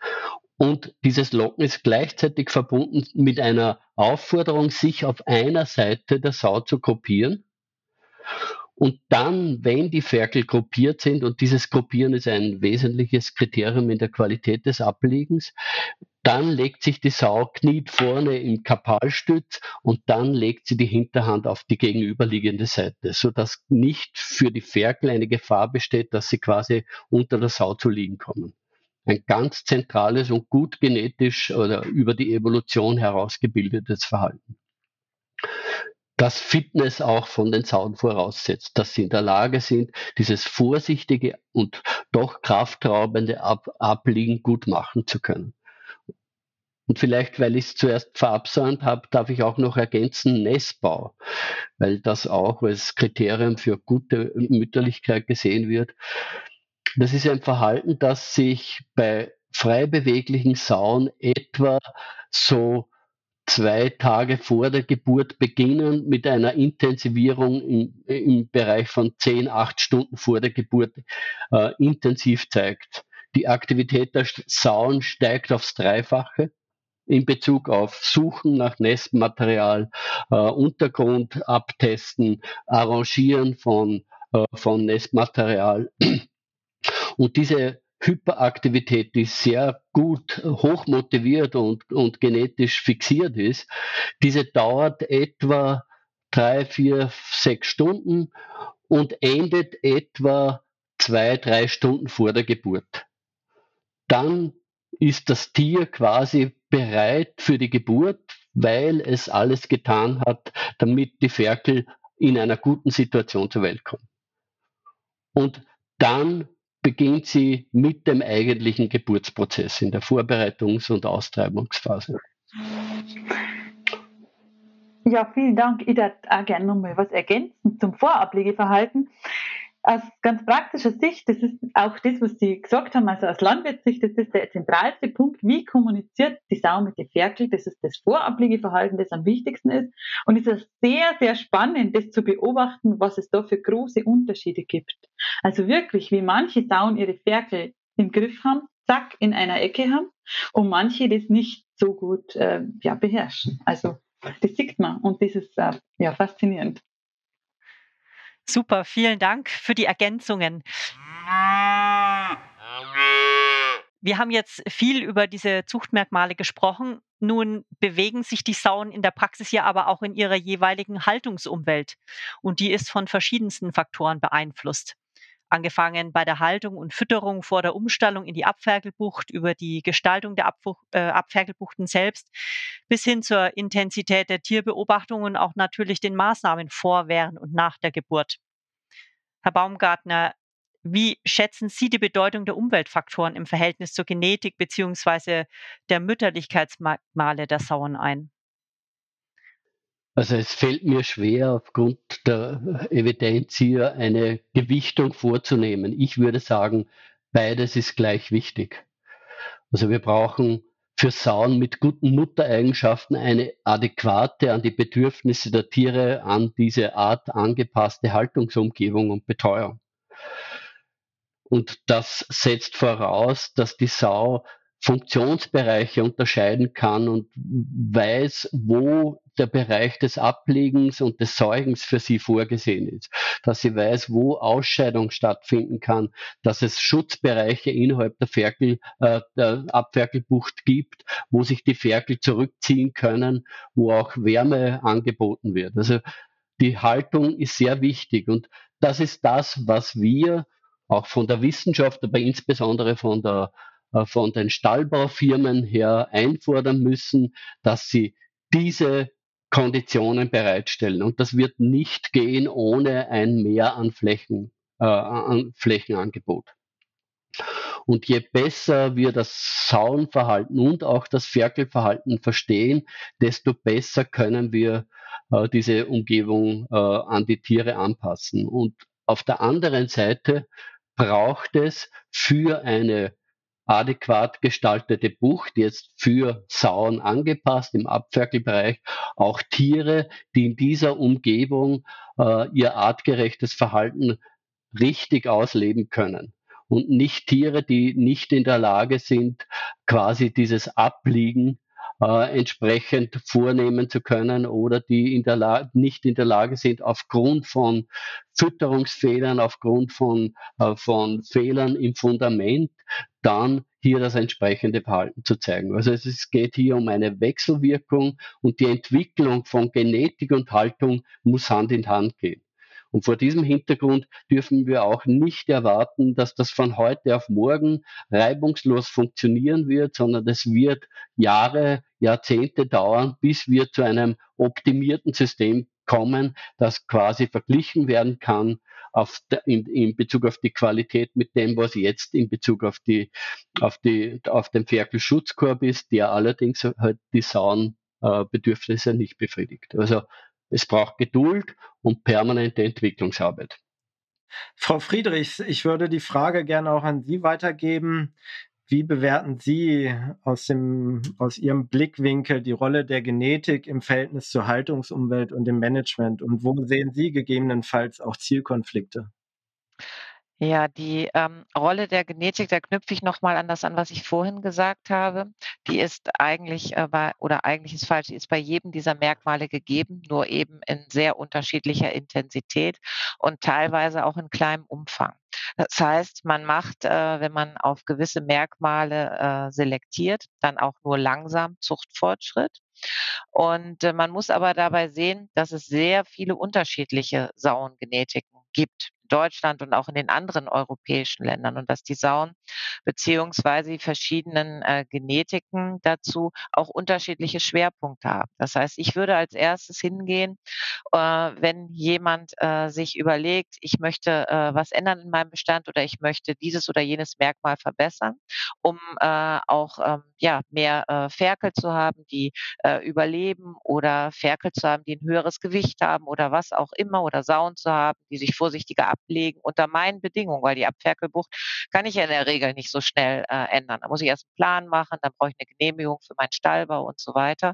Und dieses Locken ist gleichzeitig verbunden mit einer Aufforderung, sich auf einer Seite der Sau zu gruppieren. Und dann, wenn die Ferkel gruppiert sind, und dieses Gruppieren ist ein wesentliches Kriterium in der Qualität des Abliegens, dann legt sich die Sau, kniet vorne im Kapalstütz und dann legt sie die Hinterhand auf die gegenüberliegende Seite, sodass nicht für die Ferkel eine Gefahr besteht, dass sie quasi unter der Sau zu liegen kommen. Ein ganz zentrales und gut genetisch oder über die Evolution herausgebildetes Verhalten. Das Fitness auch von den Sauen voraussetzt, dass sie in der Lage sind, dieses vorsichtige und doch kraftraubende Ab Abliegen gut machen zu können. Und vielleicht, weil ich es zuerst verabsäumt habe, darf ich auch noch ergänzen Nestbau, weil das auch als Kriterium für gute Mütterlichkeit gesehen wird. Das ist ein Verhalten, das sich bei frei beweglichen Sauen etwa so zwei Tage vor der Geburt beginnen mit einer Intensivierung im, im Bereich von 10, 8 Stunden vor der Geburt äh, intensiv zeigt. Die Aktivität der Sauen steigt aufs Dreifache in Bezug auf Suchen nach Nestmaterial, äh, Untergrund abtesten, Arrangieren von, äh, von Nestmaterial. Und diese Hyperaktivität, die sehr gut hoch motiviert und, und genetisch fixiert ist, diese dauert etwa drei, vier, sechs Stunden und endet etwa zwei, drei Stunden vor der Geburt. Dann ist das Tier quasi bereit für die Geburt, weil es alles getan hat, damit die Ferkel in einer guten Situation zur Welt kommen. Und dann beginnt sie mit dem eigentlichen Geburtsprozess in der Vorbereitungs- und Austreibungsphase. Ja, vielen Dank. Ich würde auch gerne nochmal was ergänzen zum Vorablegeverhalten aus ganz praktischer Sicht, das ist auch das, was Sie gesagt haben, also aus Landwirtssicht, das ist der zentralste Punkt, wie kommuniziert die Sau mit den Ferkel, das ist das Vorabliegeverhalten, das am wichtigsten ist. Und es ist sehr, sehr spannend, das zu beobachten, was es da für große Unterschiede gibt. Also wirklich, wie manche Sauen ihre Ferkel im Griff haben, zack, in einer Ecke haben und manche das nicht so gut äh, ja, beherrschen. Also das sieht man und das ist äh, ja, faszinierend. Super, vielen Dank für die Ergänzungen. Wir haben jetzt viel über diese Zuchtmerkmale gesprochen. Nun bewegen sich die Sauen in der Praxis ja aber auch in ihrer jeweiligen Haltungsumwelt. Und die ist von verschiedensten Faktoren beeinflusst angefangen bei der Haltung und Fütterung vor der Umstallung in die Abferkelbucht, über die Gestaltung der Abfuch, äh, Abferkelbuchten selbst, bis hin zur Intensität der Tierbeobachtung und auch natürlich den Maßnahmen vor, während und nach der Geburt. Herr Baumgartner, wie schätzen Sie die Bedeutung der Umweltfaktoren im Verhältnis zur Genetik beziehungsweise der Mütterlichkeitsmerkmale der Sauen ein? Also es fällt mir schwer, aufgrund der Evidenz hier eine Gewichtung vorzunehmen. Ich würde sagen, beides ist gleich wichtig. Also wir brauchen für Sauen mit guten Muttereigenschaften eine adäquate an die Bedürfnisse der Tiere an diese Art angepasste Haltungsumgebung und Betreuung. Und das setzt voraus, dass die Sau Funktionsbereiche unterscheiden kann und weiß, wo der Bereich des Ablegens und des Säugens für sie vorgesehen ist. Dass sie weiß, wo Ausscheidung stattfinden kann, dass es Schutzbereiche innerhalb der Ferkel, äh, der Abferkelbucht gibt, wo sich die Ferkel zurückziehen können, wo auch Wärme angeboten wird. Also die Haltung ist sehr wichtig und das ist das, was wir auch von der Wissenschaft, aber insbesondere von der von den Stallbaufirmen her einfordern müssen, dass sie diese Konditionen bereitstellen. Und das wird nicht gehen ohne ein Mehr an Flächen, äh, an Flächenangebot. Und je besser wir das Sauenverhalten und auch das Ferkelverhalten verstehen, desto besser können wir äh, diese Umgebung äh, an die Tiere anpassen. Und auf der anderen Seite braucht es für eine adäquat gestaltete Bucht, jetzt für Sauen angepasst im Abferkelbereich, auch Tiere, die in dieser Umgebung äh, ihr artgerechtes Verhalten richtig ausleben können. Und nicht Tiere, die nicht in der Lage sind, quasi dieses Abliegen äh, entsprechend vornehmen zu können oder die in der nicht in der Lage sind, aufgrund von Fütterungsfehlern, aufgrund von, äh, von Fehlern im Fundament, dann hier das entsprechende Verhalten zu zeigen. Also es geht hier um eine Wechselwirkung und die Entwicklung von Genetik und Haltung muss Hand in Hand gehen. Und vor diesem Hintergrund dürfen wir auch nicht erwarten, dass das von heute auf morgen reibungslos funktionieren wird, sondern es wird Jahre, Jahrzehnte dauern, bis wir zu einem optimierten System kommen, das quasi verglichen werden kann der, in, in Bezug auf die Qualität mit dem, was jetzt in Bezug auf die, auf die, auf den Ferkelschutzkorb ist, der allerdings halt die Sauenbedürfnisse nicht befriedigt. Also es braucht Geduld und permanente Entwicklungsarbeit. Frau Friedrichs, ich würde die Frage gerne auch an Sie weitergeben. Wie bewerten Sie aus, dem, aus Ihrem Blickwinkel die Rolle der Genetik im Verhältnis zur Haltungsumwelt und dem Management? Und wo sehen Sie gegebenenfalls auch Zielkonflikte? Ja, die ähm, Rolle der Genetik, da knüpfe ich nochmal an das an, was ich vorhin gesagt habe. Die ist eigentlich äh, bei, oder eigentlich ist falsch, die ist bei jedem dieser Merkmale gegeben, nur eben in sehr unterschiedlicher Intensität und teilweise auch in kleinem Umfang. Das heißt, man macht, äh, wenn man auf gewisse Merkmale äh, selektiert, dann auch nur langsam Zuchtfortschritt. Und äh, man muss aber dabei sehen, dass es sehr viele unterschiedliche Sauengenetiken gibt. Deutschland und auch in den anderen europäischen Ländern und dass die Sauen beziehungsweise die verschiedenen äh, Genetiken dazu auch unterschiedliche Schwerpunkte haben. Das heißt, ich würde als erstes hingehen, äh, wenn jemand äh, sich überlegt, ich möchte äh, was ändern in meinem Bestand oder ich möchte dieses oder jenes Merkmal verbessern, um äh, auch ähm, ja, mehr äh, Ferkel zu haben, die überleben oder Ferkel zu haben, die ein höheres Gewicht haben oder was auch immer oder Sauen zu haben, die sich vorsichtiger ab ablegen unter meinen Bedingungen, weil die Abferkelbucht kann ich ja in der Regel nicht so schnell äh, ändern. Da muss ich erst einen Plan machen, dann brauche ich eine Genehmigung für meinen Stallbau und so weiter.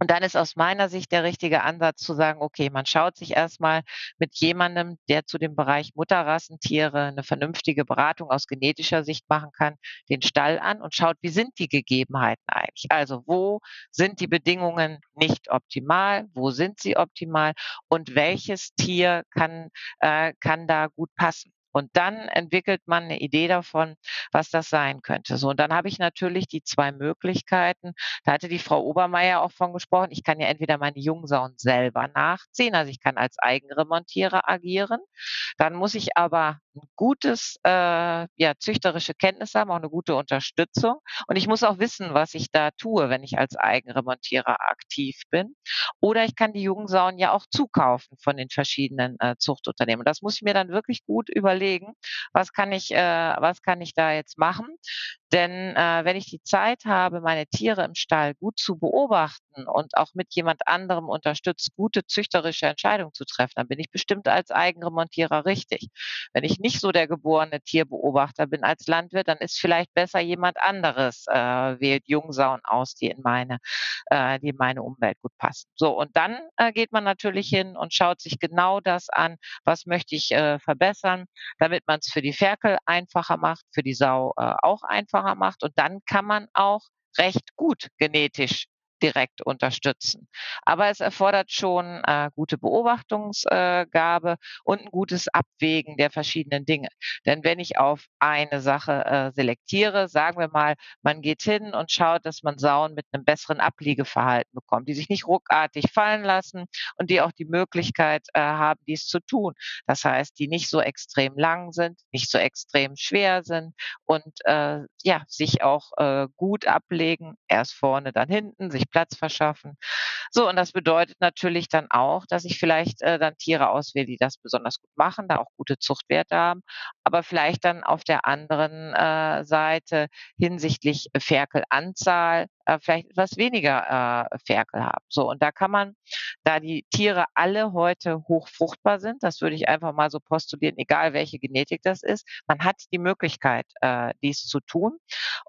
Und dann ist aus meiner Sicht der richtige Ansatz zu sagen, okay, man schaut sich erstmal mit jemandem, der zu dem Bereich Mutterrassentiere eine vernünftige Beratung aus genetischer Sicht machen kann, den Stall an und schaut, wie sind die Gegebenheiten eigentlich? Also wo sind die Bedingungen nicht optimal? Wo sind sie optimal? Und welches Tier kann, äh, kann da gut passen? Und dann entwickelt man eine Idee davon, was das sein könnte. So, und dann habe ich natürlich die zwei Möglichkeiten. Da hatte die Frau Obermeier auch von gesprochen. Ich kann ja entweder meine Jungsauen selber nachziehen, also ich kann als Eigenremontierer agieren. Dann muss ich aber ein gutes, äh, ja, züchterische Kenntnis haben, auch eine gute Unterstützung. Und ich muss auch wissen, was ich da tue, wenn ich als Eigenremontierer aktiv bin. Oder ich kann die Jungsauen ja auch zukaufen von den verschiedenen äh, Zuchtunternehmen. Das muss ich mir dann wirklich gut überlegen überlegen, was kann ich, äh, was kann ich da jetzt machen? Denn äh, wenn ich die Zeit habe, meine Tiere im Stall gut zu beobachten und auch mit jemand anderem unterstützt, gute züchterische Entscheidungen zu treffen, dann bin ich bestimmt als Eigenremontierer richtig. Wenn ich nicht so der geborene Tierbeobachter bin als Landwirt, dann ist vielleicht besser jemand anderes äh, wählt Jungsauen aus, die in meine, äh, die in meine Umwelt gut passen. So und dann äh, geht man natürlich hin und schaut sich genau das an, was möchte ich äh, verbessern, damit man es für die Ferkel einfacher macht, für die Sau äh, auch einfacher macht. Und dann kann man auch recht gut genetisch direkt unterstützen. Aber es erfordert schon äh, gute Beobachtungsgabe äh, und ein gutes Abwägen der verschiedenen Dinge. Denn wenn ich auf eine Sache äh, selektiere, sagen wir mal, man geht hin und schaut, dass man Sauen mit einem besseren Abliegeverhalten bekommt, die sich nicht ruckartig fallen lassen und die auch die Möglichkeit äh, haben, dies zu tun. Das heißt, die nicht so extrem lang sind, nicht so extrem schwer sind und äh, ja, sich auch äh, gut ablegen, erst vorne, dann hinten, sich Platz verschaffen. So, und das bedeutet natürlich dann auch, dass ich vielleicht äh, dann Tiere auswähle, die das besonders gut machen, da auch gute Zuchtwerte haben, aber vielleicht dann auf der anderen äh, Seite hinsichtlich Ferkelanzahl äh, vielleicht etwas weniger äh, Ferkel haben. So, und da kann man, da die Tiere alle heute hochfruchtbar sind, das würde ich einfach mal so postulieren, egal welche Genetik das ist, man hat die Möglichkeit, äh, dies zu tun.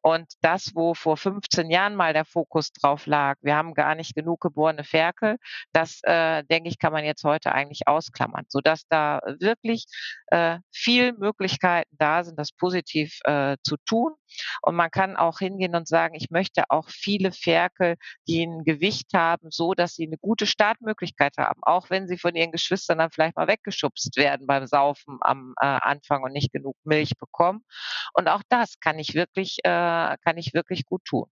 Und das, wo vor 15 Jahren mal der Fokus drauf lag, wir haben gar nicht genug geborene Ferkel, das, äh, denke ich, kann man jetzt heute eigentlich ausklammern, sodass da wirklich äh, viel Möglichkeiten da sind, das positiv äh, zu tun. Und man kann auch hingehen und sagen, ich möchte auch viele Ferkel, die ein Gewicht haben, so dass sie eine gute Startmöglichkeit haben, auch wenn sie von ihren Geschwistern dann vielleicht mal weggeschubst werden beim Saufen am äh, Anfang und nicht genug Milch bekommen. Und auch das kann ich wirklich, äh, kann ich wirklich gut tun.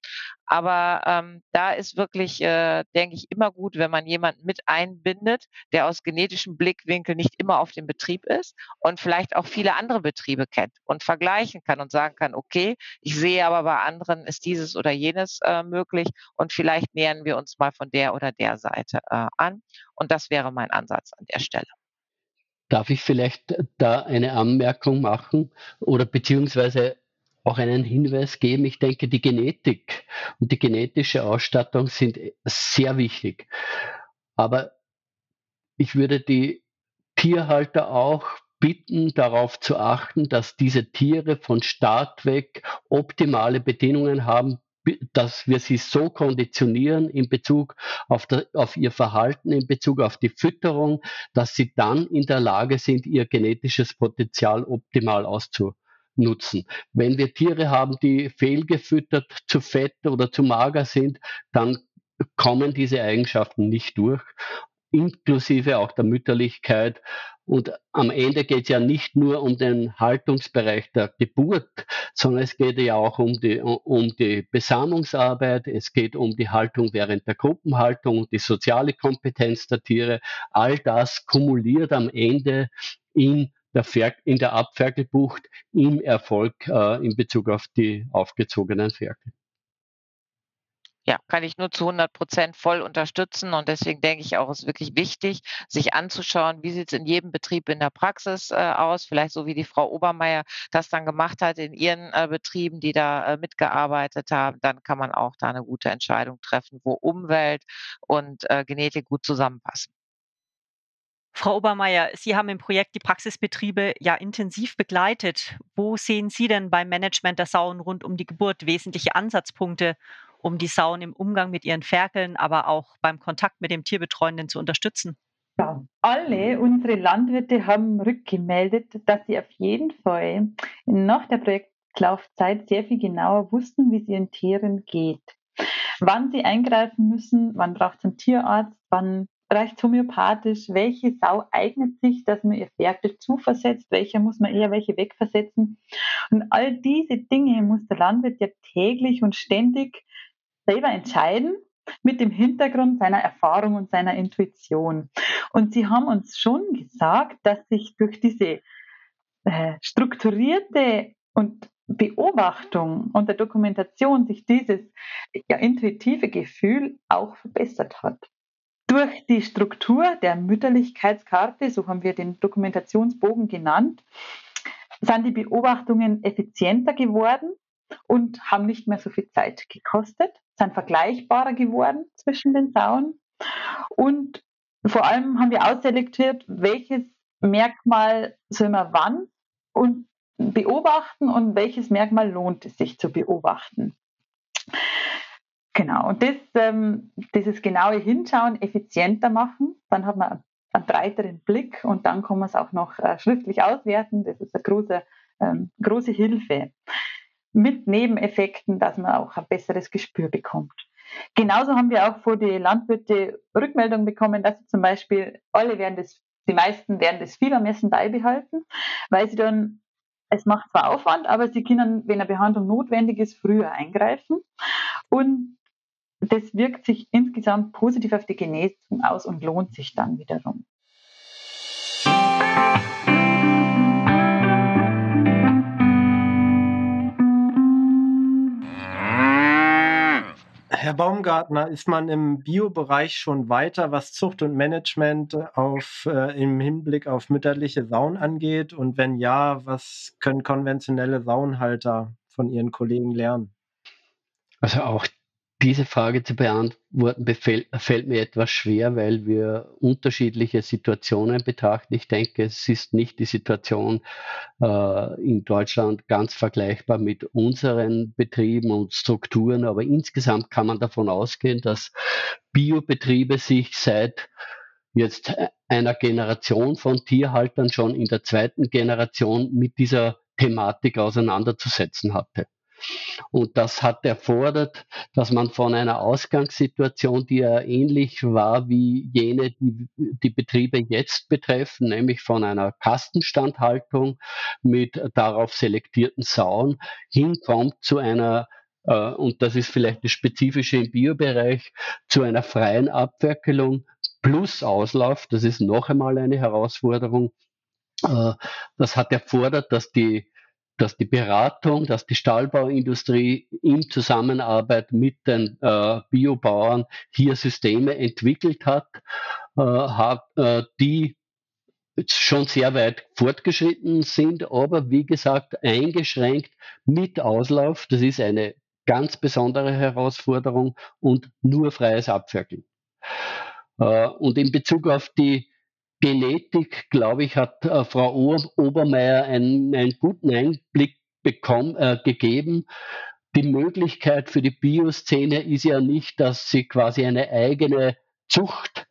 Aber ähm, da ist wirklich, äh, denke ich, immer gut, wenn man jemanden mit einbindet, der aus genetischem Blickwinkel nicht immer auf dem Betrieb ist und vielleicht auch viele andere Betriebe kennt und vergleichen kann und sagen kann, okay, ich sehe aber bei anderen ist dieses oder jenes äh, möglich und vielleicht nähern wir uns mal von der oder der Seite äh, an. Und das wäre mein Ansatz an der Stelle. Darf ich vielleicht da eine Anmerkung machen oder beziehungsweise auch einen Hinweis geben? Ich denke, die Genetik und die genetische Ausstattung sind sehr wichtig. Aber ich würde die Tierhalter auch bitten, darauf zu achten, dass diese Tiere von Start weg optimale Bedingungen haben, dass wir sie so konditionieren in Bezug auf, der, auf, ihr Verhalten, in Bezug auf die Fütterung, dass sie dann in der Lage sind, ihr genetisches Potenzial optimal auszunutzen. Wenn wir Tiere haben, die fehlgefüttert, zu fett oder zu mager sind, dann kommen diese Eigenschaften nicht durch inklusive auch der Mütterlichkeit. Und am Ende geht es ja nicht nur um den Haltungsbereich der Geburt, sondern es geht ja auch um die, um die Besamungsarbeit, es geht um die Haltung während der Gruppenhaltung, die soziale Kompetenz der Tiere. All das kumuliert am Ende in der, Fer in der Abferkelbucht im Erfolg äh, in Bezug auf die aufgezogenen Ferkel ja, kann ich nur zu 100 Prozent voll unterstützen. Und deswegen denke ich auch, es ist wirklich wichtig, sich anzuschauen, wie sieht es in jedem Betrieb in der Praxis äh, aus. Vielleicht so wie die Frau Obermeier das dann gemacht hat in ihren äh, Betrieben, die da äh, mitgearbeitet haben. Dann kann man auch da eine gute Entscheidung treffen, wo Umwelt und äh, Genetik gut zusammenpassen. Frau Obermeier, Sie haben im Projekt die Praxisbetriebe ja intensiv begleitet. Wo sehen Sie denn beim Management der Sauen rund um die Geburt wesentliche Ansatzpunkte, um die Sauen im Umgang mit ihren Ferkeln, aber auch beim Kontakt mit dem Tierbetreuenden zu unterstützen? Ja, alle unsere Landwirte haben rückgemeldet, dass sie auf jeden Fall nach der Projektlaufzeit sehr viel genauer wussten, wie es ihren Tieren geht. Wann sie eingreifen müssen, wann braucht es einen Tierarzt, wann reicht homöopathisch, welche Sau eignet sich, dass man ihr Ferkel zuversetzt, welcher muss man eher welche wegversetzen. Und all diese Dinge muss der Landwirt ja täglich und ständig selber entscheiden mit dem Hintergrund seiner Erfahrung und seiner Intuition. Und sie haben uns schon gesagt, dass sich durch diese äh, strukturierte und Beobachtung und der Dokumentation sich dieses ja, intuitive Gefühl auch verbessert hat. Durch die Struktur der Mütterlichkeitskarte, so haben wir den Dokumentationsbogen genannt, sind die Beobachtungen effizienter geworden und haben nicht mehr so viel Zeit gekostet, sind vergleichbarer geworden zwischen den Sauen und vor allem haben wir ausselektiert, welches Merkmal soll man wann und beobachten und welches Merkmal lohnt es sich zu beobachten. Genau, und das, ähm, dieses genaue Hinschauen effizienter machen, dann hat man einen breiteren Blick und dann kann man es auch noch äh, schriftlich auswerten. Das ist eine große, ähm, große Hilfe mit Nebeneffekten, dass man auch ein besseres Gespür bekommt. Genauso haben wir auch vor die Landwirte Rückmeldung bekommen, dass sie zum Beispiel alle werden das, die meisten werden das Fiebermessen beibehalten, weil sie dann, es macht zwar Aufwand, aber sie können, wenn eine Behandlung notwendig ist, früher eingreifen. Und das wirkt sich insgesamt positiv auf die Genesung aus und lohnt sich dann wiederum. Herr Baumgartner, ist man im Biobereich schon weiter, was Zucht und Management auf, äh, im Hinblick auf mütterliche Sauen angeht? Und wenn ja, was können konventionelle Sauenhalter von ihren Kollegen lernen? Also auch diese Frage zu beantworten befällt, fällt mir etwas schwer, weil wir unterschiedliche Situationen betrachten. Ich denke, es ist nicht die Situation äh, in Deutschland ganz vergleichbar mit unseren Betrieben und Strukturen, aber insgesamt kann man davon ausgehen, dass Biobetriebe sich seit jetzt einer Generation von Tierhaltern schon in der zweiten Generation mit dieser Thematik auseinanderzusetzen hatte. Und das hat erfordert, dass man von einer Ausgangssituation, die ja ähnlich war wie jene, die die Betriebe jetzt betreffen, nämlich von einer Kastenstandhaltung mit darauf selektierten Sauen, hinkommt zu einer äh, und das ist vielleicht das Spezifische im Biobereich, zu einer freien Abwerkelung plus Auslauf. Das ist noch einmal eine Herausforderung. Äh, das hat erfordert, dass die dass die Beratung, dass die Stahlbauindustrie in Zusammenarbeit mit den äh, Biobauern hier Systeme entwickelt hat, äh, hat äh, die schon sehr weit fortgeschritten sind, aber wie gesagt eingeschränkt mit Auslauf. Das ist eine ganz besondere Herausforderung und nur freies Abferkeln. Äh, und in Bezug auf die Genetik, glaube ich, hat äh, Frau Obermeier einen, einen guten Einblick bekommen, äh, gegeben. Die Möglichkeit für die Bioszene ist ja nicht, dass sie quasi eine eigene Zucht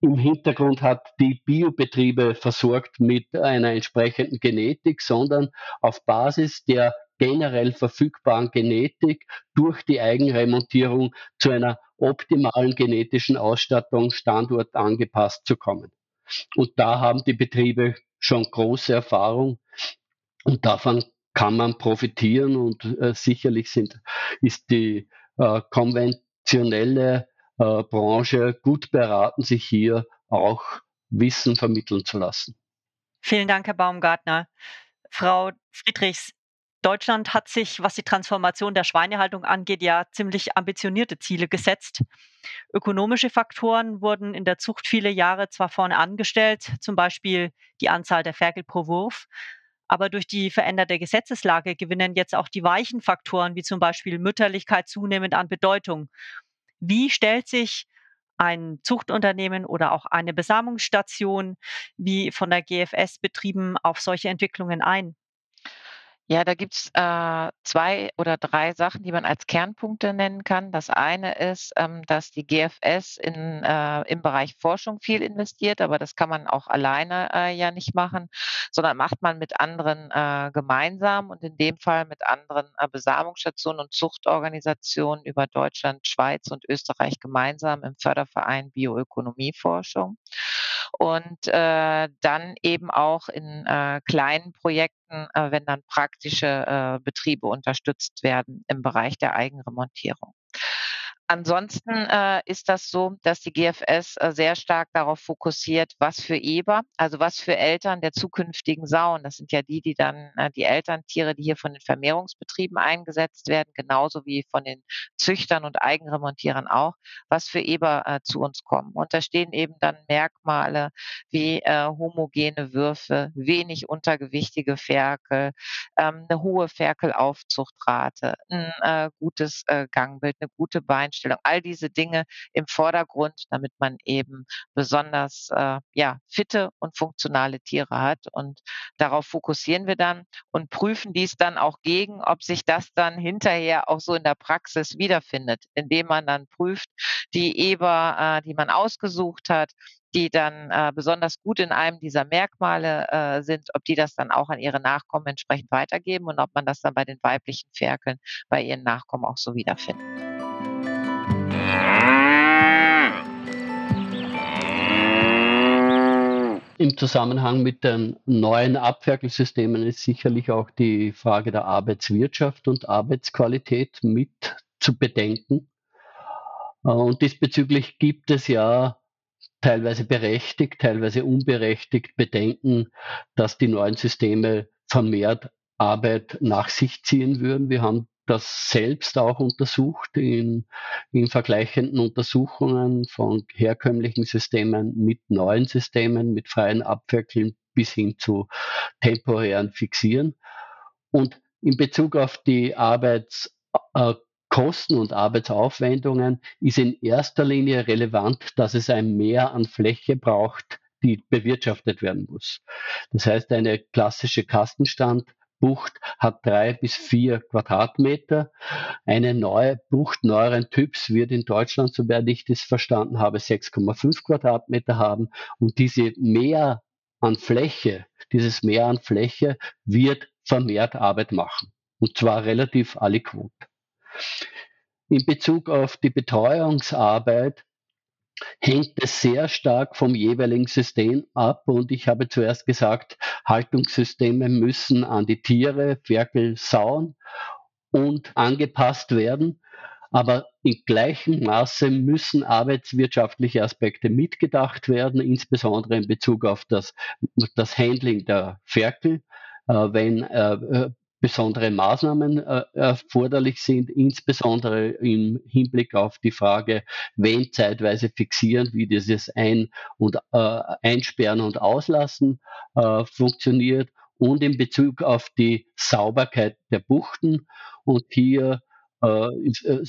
im Hintergrund hat, die Biobetriebe versorgt mit einer entsprechenden Genetik, sondern auf Basis der generell verfügbaren Genetik durch die Eigenremontierung zu einer optimalen genetischen Ausstattung standortangepasst zu kommen. Und da haben die Betriebe schon große Erfahrung und davon kann man profitieren und äh, sicherlich sind, ist die äh, konventionelle äh, Branche gut beraten, sich hier auch Wissen vermitteln zu lassen. Vielen Dank, Herr Baumgartner. Frau Friedrichs, Deutschland hat sich, was die Transformation der Schweinehaltung angeht, ja ziemlich ambitionierte Ziele gesetzt. Ökonomische Faktoren wurden in der Zucht viele Jahre zwar vorne angestellt, zum Beispiel die Anzahl der Ferkel pro Wurf, aber durch die veränderte Gesetzeslage gewinnen jetzt auch die weichen Faktoren, wie zum Beispiel Mütterlichkeit, zunehmend an Bedeutung. Wie stellt sich ein Zuchtunternehmen oder auch eine Besamungsstation wie von der GFS betrieben auf solche Entwicklungen ein? Ja, da gibt's, äh, 2 oder 3 Sachen, die man als Kernpunkte nennen kann. Das eine ist, ähm, dass die GFS in, äh, im Bereich Forschung viel investiert, aber das kann man auch alleine äh, ja nicht machen, sondern macht man mit anderen äh, gemeinsam und in dem Fall mit anderen äh, Besamungsstationen und Zuchtorganisationen über Deutschland, Schweiz und Österreich gemeinsam im Förderverein Bioökonomieforschung und äh, dann eben auch in äh, kleinen Projekten, äh, wenn dann praktische äh, Betriebe unterstützt werden im Bereich der Eigenremontierung. Ansonsten äh, ist das so, dass die GFS äh, sehr stark darauf fokussiert, was für Eber, also was für Eltern der zukünftigen Sauen, das sind ja die, die dann äh, die Elterntiere, die hier von den Vermehrungsbetrieben eingesetzt werden, genauso wie von den Züchtern und Eigenremontierern auch, was für Eber äh, zu uns kommen. Und da stehen eben dann Merkmale wie äh, homogene Würfe, wenig untergewichtige Ferkel, ähm, eine hohe Ferkelaufzuchtrate, ein äh, gutes Gangbild, eine gute Beinstellung Einstellung, all diese Dinge im Vordergrund, damit man eben besonders äh, ja, fitte und funktionale Tiere hat. Und darauf fokussieren wir dann und prüfen dies dann auch gegen, ob sich das dann hinterher auch so in der Praxis wiederfindet, indem man dann prüft, die Eber, äh, die man ausgesucht hat, die dann äh, besonders gut in einem dieser Merkmale äh, sind, ob die das dann auch an ihre Nachkommen entsprechend weitergeben und ob man das dann bei den weiblichen Ferkeln bei ihren Nachkommen auch so wiederfindet. Im Zusammenhang mit den neuen Abferkelsystemen ist sicherlich auch die Frage der Arbeitswirtschaft und Arbeitsqualität mit zu bedenken. Äh, und diesbezüglich gibt es ja teilweise berechtigt, teilweise unberechtigt Bedenken, dass die neuen Systeme vermehrt Arbeit nach sich ziehen würden. Wir haben das selbst auch untersucht in, in vergleichenden Untersuchungen von herkömmlichen Systemen mit neuen Systemen, mit freien Abferkeln bis hin zu temporären Fixieren. Und in Bezug auf die Arbeitskosten und Arbeitsaufwendungen ist in erster Linie relevant, dass es ein Mehr an Fläche braucht, die bewirtschaftet werden muss. Das heißt, eine klassische Kastenstand Bucht hat drei bis vier Quadratmeter. Eine neue Bucht neueren Typs wird in Deutschland, soweit ich das verstanden habe, 6,5 Quadratmeter haben. Und diese Mehr an Fläche, dieses Mehr an Fläche wird vermehrt Arbeit machen. Und zwar relativ aliquot. In Bezug auf die Betreuungsarbeit hängt es sehr stark vom jeweiligen System ab. Und ich habe zuerst gesagt, Haltungssysteme müssen an die Tiere, Ferkel, Sauen und angepasst werden. Aber in gleichem Maße müssen arbeitswirtschaftliche Aspekte mitgedacht werden, insbesondere in Bezug auf das, das Handling der Ferkel. Äh, wenn äh, besondere Maßnahmen äh, erforderlich sind, insbesondere im Hinblick auf die Frage, wen zeitweise fixieren, wie dieses Ein- und äh, Einsperren und Auslassen äh, funktioniert und in Bezug auf die Sauberkeit der Buchten. Und hier äh, ist, äh,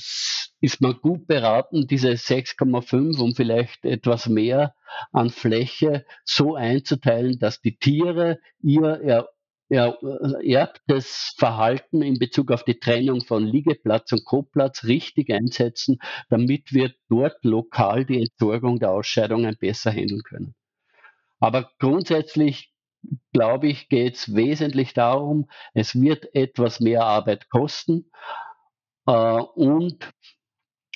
ist man gut beraten, diese 6,5 und vielleicht etwas mehr an Fläche so einzuteilen, dass die Tiere ihr ja, erbtes Verhalten in Bezug auf die Trennung von Liegeplatz und Koplatz richtig einsetzen, damit wir dort lokal die Entsorgung der Ausscheidungen besser handeln können. Aber grundsätzlich, glaube ich, geht es wesentlich darum, es wird etwas mehr Arbeit kosten äh, und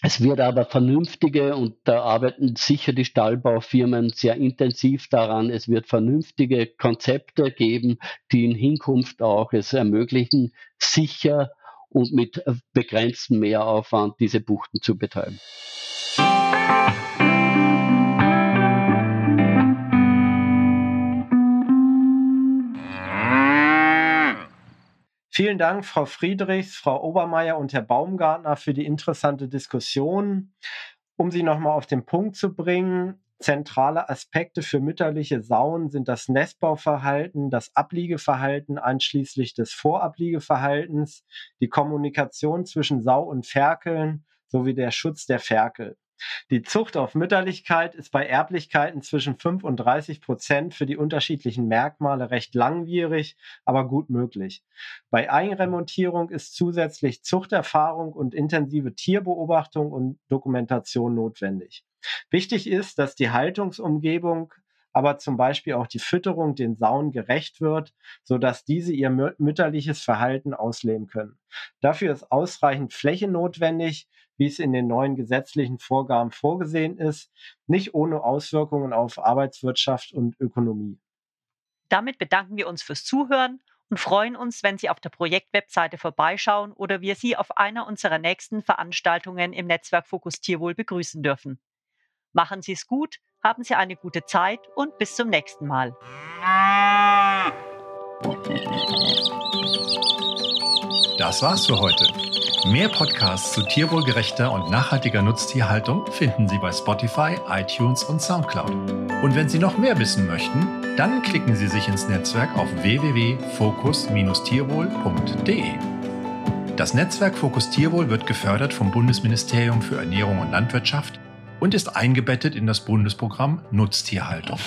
es wird aber vernünftige, und da arbeiten sicher die Stallbaufirmen sehr intensiv daran, es wird vernünftige Konzepte geben, die in Hinkunft auch es ermöglichen, sicher und mit begrenztem Mehraufwand diese Buchten zu betreiben. Vielen Dank, Frau Friedrichs, Frau Obermeier und Herr Baumgartner für die interessante Diskussion. Um sie nochmal auf den Punkt zu bringen, zentrale Aspekte für mütterliche Sauen sind das Nestbauverhalten, das Abliegeverhalten einschließlich des Vorabliegeverhaltens, die Kommunikation zwischen Sau und Ferkeln sowie der Schutz der Ferkel. Die Zucht auf Mütterlichkeit ist bei Erblichkeiten zwischen 5 und 30 Prozent für die unterschiedlichen Merkmale recht langwierig, aber gut möglich. Bei Eigenremontierung ist zusätzlich Zuchterfahrung und intensive Tierbeobachtung und Dokumentation notwendig. Wichtig ist, dass die Haltungsumgebung aber zum Beispiel auch die Fütterung den Sauen gerecht wird, sodass diese ihr mütterliches Verhalten ausleben können. Dafür ist ausreichend Fläche notwendig, wie es in den neuen gesetzlichen Vorgaben vorgesehen ist, nicht ohne Auswirkungen auf Arbeitswirtschaft und Ökonomie. Damit bedanken wir uns fürs Zuhören und freuen uns, wenn Sie auf der Projektwebseite vorbeischauen oder wir Sie auf einer unserer nächsten Veranstaltungen im Netzwerk Fokus Tierwohl begrüßen dürfen. Machen Sie es gut, haben Sie eine gute Zeit und bis zum nächsten Mal. Das war's für heute. Mehr Podcasts zu tierwohlgerechter und nachhaltiger Nutztierhaltung finden Sie bei Spotify, iTunes und Soundcloud. Und wenn Sie noch mehr wissen möchten, dann klicken Sie sich ins Netzwerk auf www.fokus-tierwohl.de. Das Netzwerk Fokus Tierwohl wird gefördert vom Bundesministerium für Ernährung und Landwirtschaft und ist eingebettet in das Bundesprogramm Nutztierhaltung.